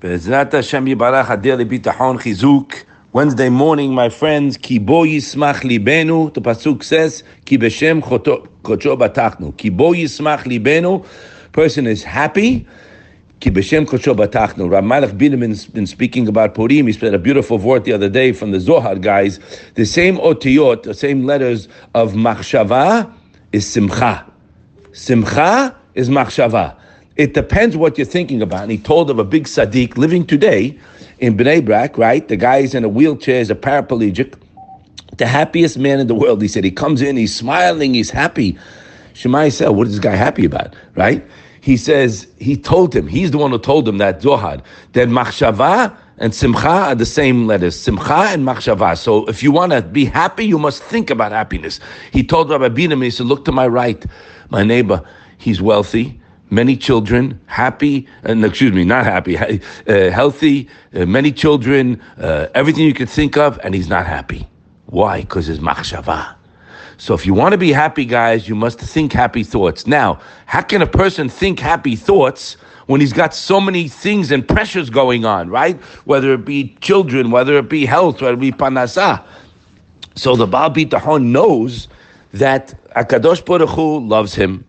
Hashem Yibarach Hadir Bitachon Chizuk. Wednesday morning, my friends, Ki bo yismach libenu, the pasuk says, Ki b'shem kocho batachnu. Ki bo yismach libenu, person is happy, Ki b'shem kocho batachnu. Rav Malach Biderman's been speaking about Purim. He said a beautiful word the other day from the Zohar guys. The same otiyot, the same letters of machshava is simcha. Simcha is machshava. It depends what you're thinking about. And he told of a big Sadiq living today in Bnei Brak, right? The guy is in a wheelchair, is a paraplegic, the happiest man in the world. He said he comes in, he's smiling, he's happy. Shemai said, what is this guy happy about, right? He says, he told him, he's the one who told him that Zohar, that machshava and simcha are the same letters, simcha and machshava. So if you want to be happy, you must think about happiness. He told Rabbi Binam, he said, look to my right, my neighbor, he's wealthy, many children, happy, and excuse me, not happy, uh, healthy, uh, many children, uh, everything you could think of, and he's not happy. Why? Because his machshava. So if you want to be happy, guys, you must think happy thoughts. Now, how can a person think happy thoughts when he's got so many things and pressures going on, right? Whether it be children, whether it be health, whether it be parnasa. So the Baal Bitahon knows that Akadosh Baruch Hu loves him.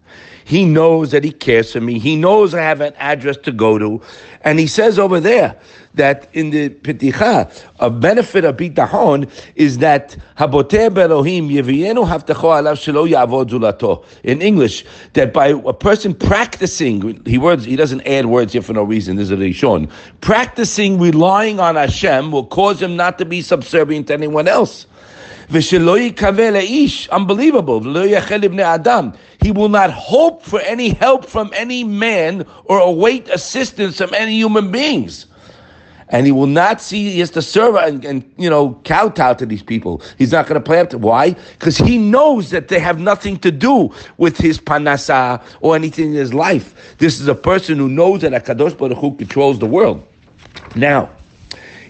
He knows that he cares for me. He knows I have an address to go to. And he says over there that in the Peticha, a benefit of Bitahon is that Belohim Alav Shelo. In English, that by a person practicing, he words he doesn't add words here for no reason, this is a Rishon. Practicing relying on Hashem will cause him not to be subservient to anyone else. Unbelievable. He will not hope for any help from any man or await assistance from any human beings. And he will not see, he has to serve and, and you know, kowtow to these people. He's not going to play up to, why? Because he knows that they have nothing to do with his parnasa or anything in his life. This is a person who knows that HaKadosh Baruch Hu controls the world. Now,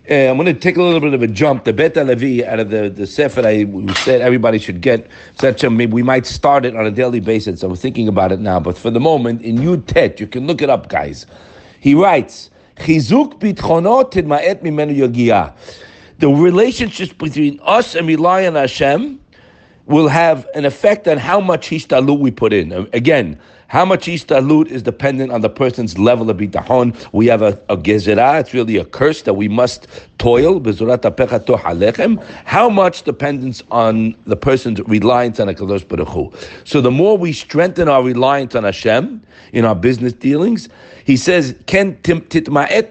uh, I'm going to take a little bit of a jump. The Bet Levi out of the, the Sefer I said everybody should get. Such a, maybe we might start it on a daily basis. I'm thinking about it now. But for the moment, in Yud Tet, you can look it up, guys. He writes, Chizuk. The relationships between us and rely on Hashem will have an effect on how much hishtadlut we put in. Again, how much hishtadlut is dependent on the person's level of bitachon. We have a, a gezerah, it's really a curse that we must toil. How much dependence on the person's reliance on Baruch Hu. So the more we strengthen our reliance on Hashem in our business dealings, he says, titma'et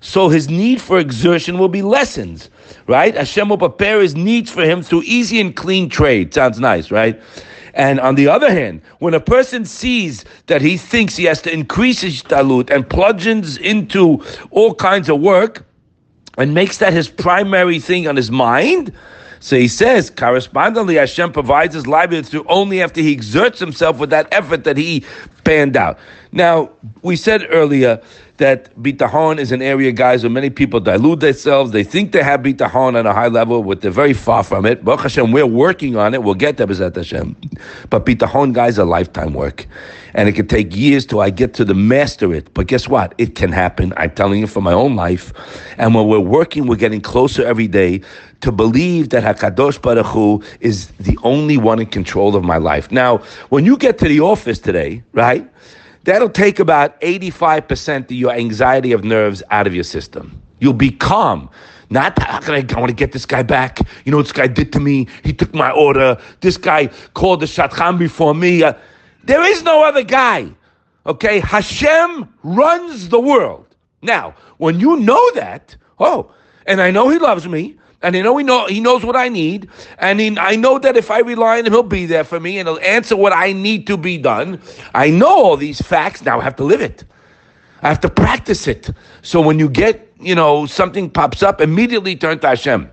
So his need for exertion will be lessened right? Hashem will prepare his needs for him through easy and clean trade. Sounds nice, right? And on the other hand, when a person sees that he thinks he has to increase his talut and plunges into all kinds of work and makes that his primary thing on his mind, so he says, correspondingly, Hashem provides his livelihood through only after he exerts himself with that effort that he panned out. Now, we said earlier that bitahon is an area, guys, where many people dilute themselves. They think they have bitahon on a high level, but they're very far from it. Baruch Hashem, we're working on it. We'll get there, B'ezrat Hashem. But bitahon, guys, are lifetime work. And it can take years till I get to the master it. But guess what? It can happen. I'm telling you from my own life. And when we're working, we're getting closer every day to believe that Hakadosh Baruch Hu is the only one in control of my life. Now, when you get to the office today, right? That'll take about 85% of your anxiety of nerves out of your system. You'll be calm. Not, how can I, want to get this guy back. You know what this guy did to me? He took my order. This guy called the Shadchan before me. Uh, there is no other guy. Okay? Hashem runs the world. Now, when you know that, oh, and I know he loves me, and I know he know he knows what I need, and he, I know that if I rely on him, he'll be there for me, and he'll answer what I need to be done. I know all these facts. Now I have to live it. I have to practice it. So when you get, you know, something pops up, immediately turn to Hashem.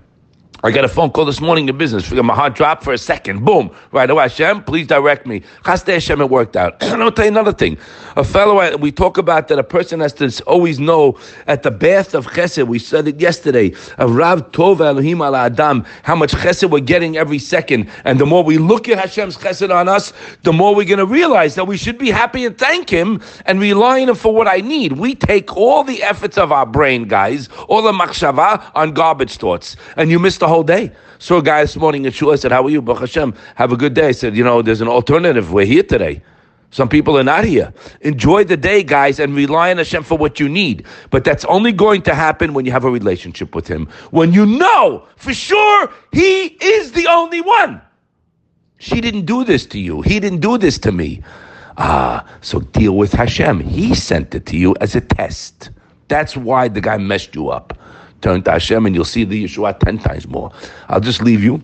I got a phone call this morning in business. My heart dropped for a second. Boom. Right away. Hashem, please direct me. Chasdei Hashem, it worked out. And I'll tell you another thing. A fellow, we talk about that a person has to always know at the bath of chesed, we said it yesterday, of Rav Tov Elohim al Adam, how much chesed we're getting every second. And the more we look at Hashem's chesed on us, the more we're going to realize that we should be happy and thank Him and rely on Him for what I need. We take all the efforts of our brain, guys, all the machshava on garbage thoughts. And you miss the whole day. Saw a guy this morning at Shul. I said, How are you? Baruch Hashem. Have a good day. I said, You know, there's an alternative. We're here today. Some people are not here. Enjoy the day, guys, and rely on Hashem for what you need. But that's only going to happen when you have a relationship with Him. When you know for sure He is the only one. She didn't do this to you. He didn't do this to me. Ah, so deal with Hashem. He sent it to you as a test. That's why the guy messed you up turn to Hashem and you'll see the Yeshua 10 times more. I'll just leave you.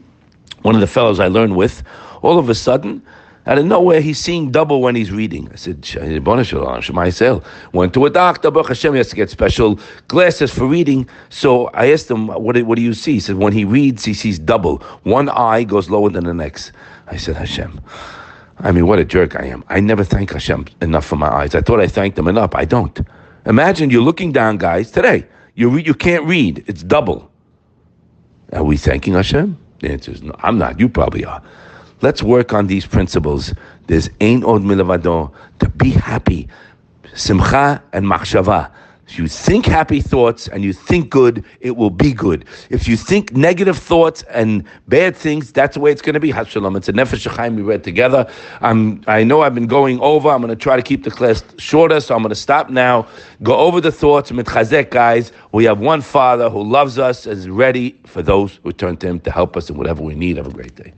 One of the fellows I learned with, all of a sudden, out of nowhere, he's seeing double when he's reading. I said, Shema Yisrael. Went to a doctor, Baruch Hashem, he has to get special glasses for reading. So I asked him, what do, what do you see? He said, when he reads, he sees double. One eye goes lower than the next. I said, Hashem. I mean, what a jerk I am. I never thank Hashem enough for my eyes. I thought I thanked him enough. I don't. Imagine you're looking down, guys, today. You, re- you can't read. It's double. Are we thanking Hashem? The answer is no. I'm not. You probably are. Let's work on these principles. There's ein od milavado. To be happy. Simcha and machshava. If you think happy thoughts and you think good, it will be good. If you think negative thoughts and bad things, that's the way it's going to be. Hashalom. It's a Nefesh Chaim we read together. I'm, I know I've been going over. I'm going to try to keep the class shorter, so I'm going to stop now. Go over the thoughts. Mitchazek, guys. We have one Father who loves us, is ready for those who turn to Him to help us in whatever we need. Have a great day.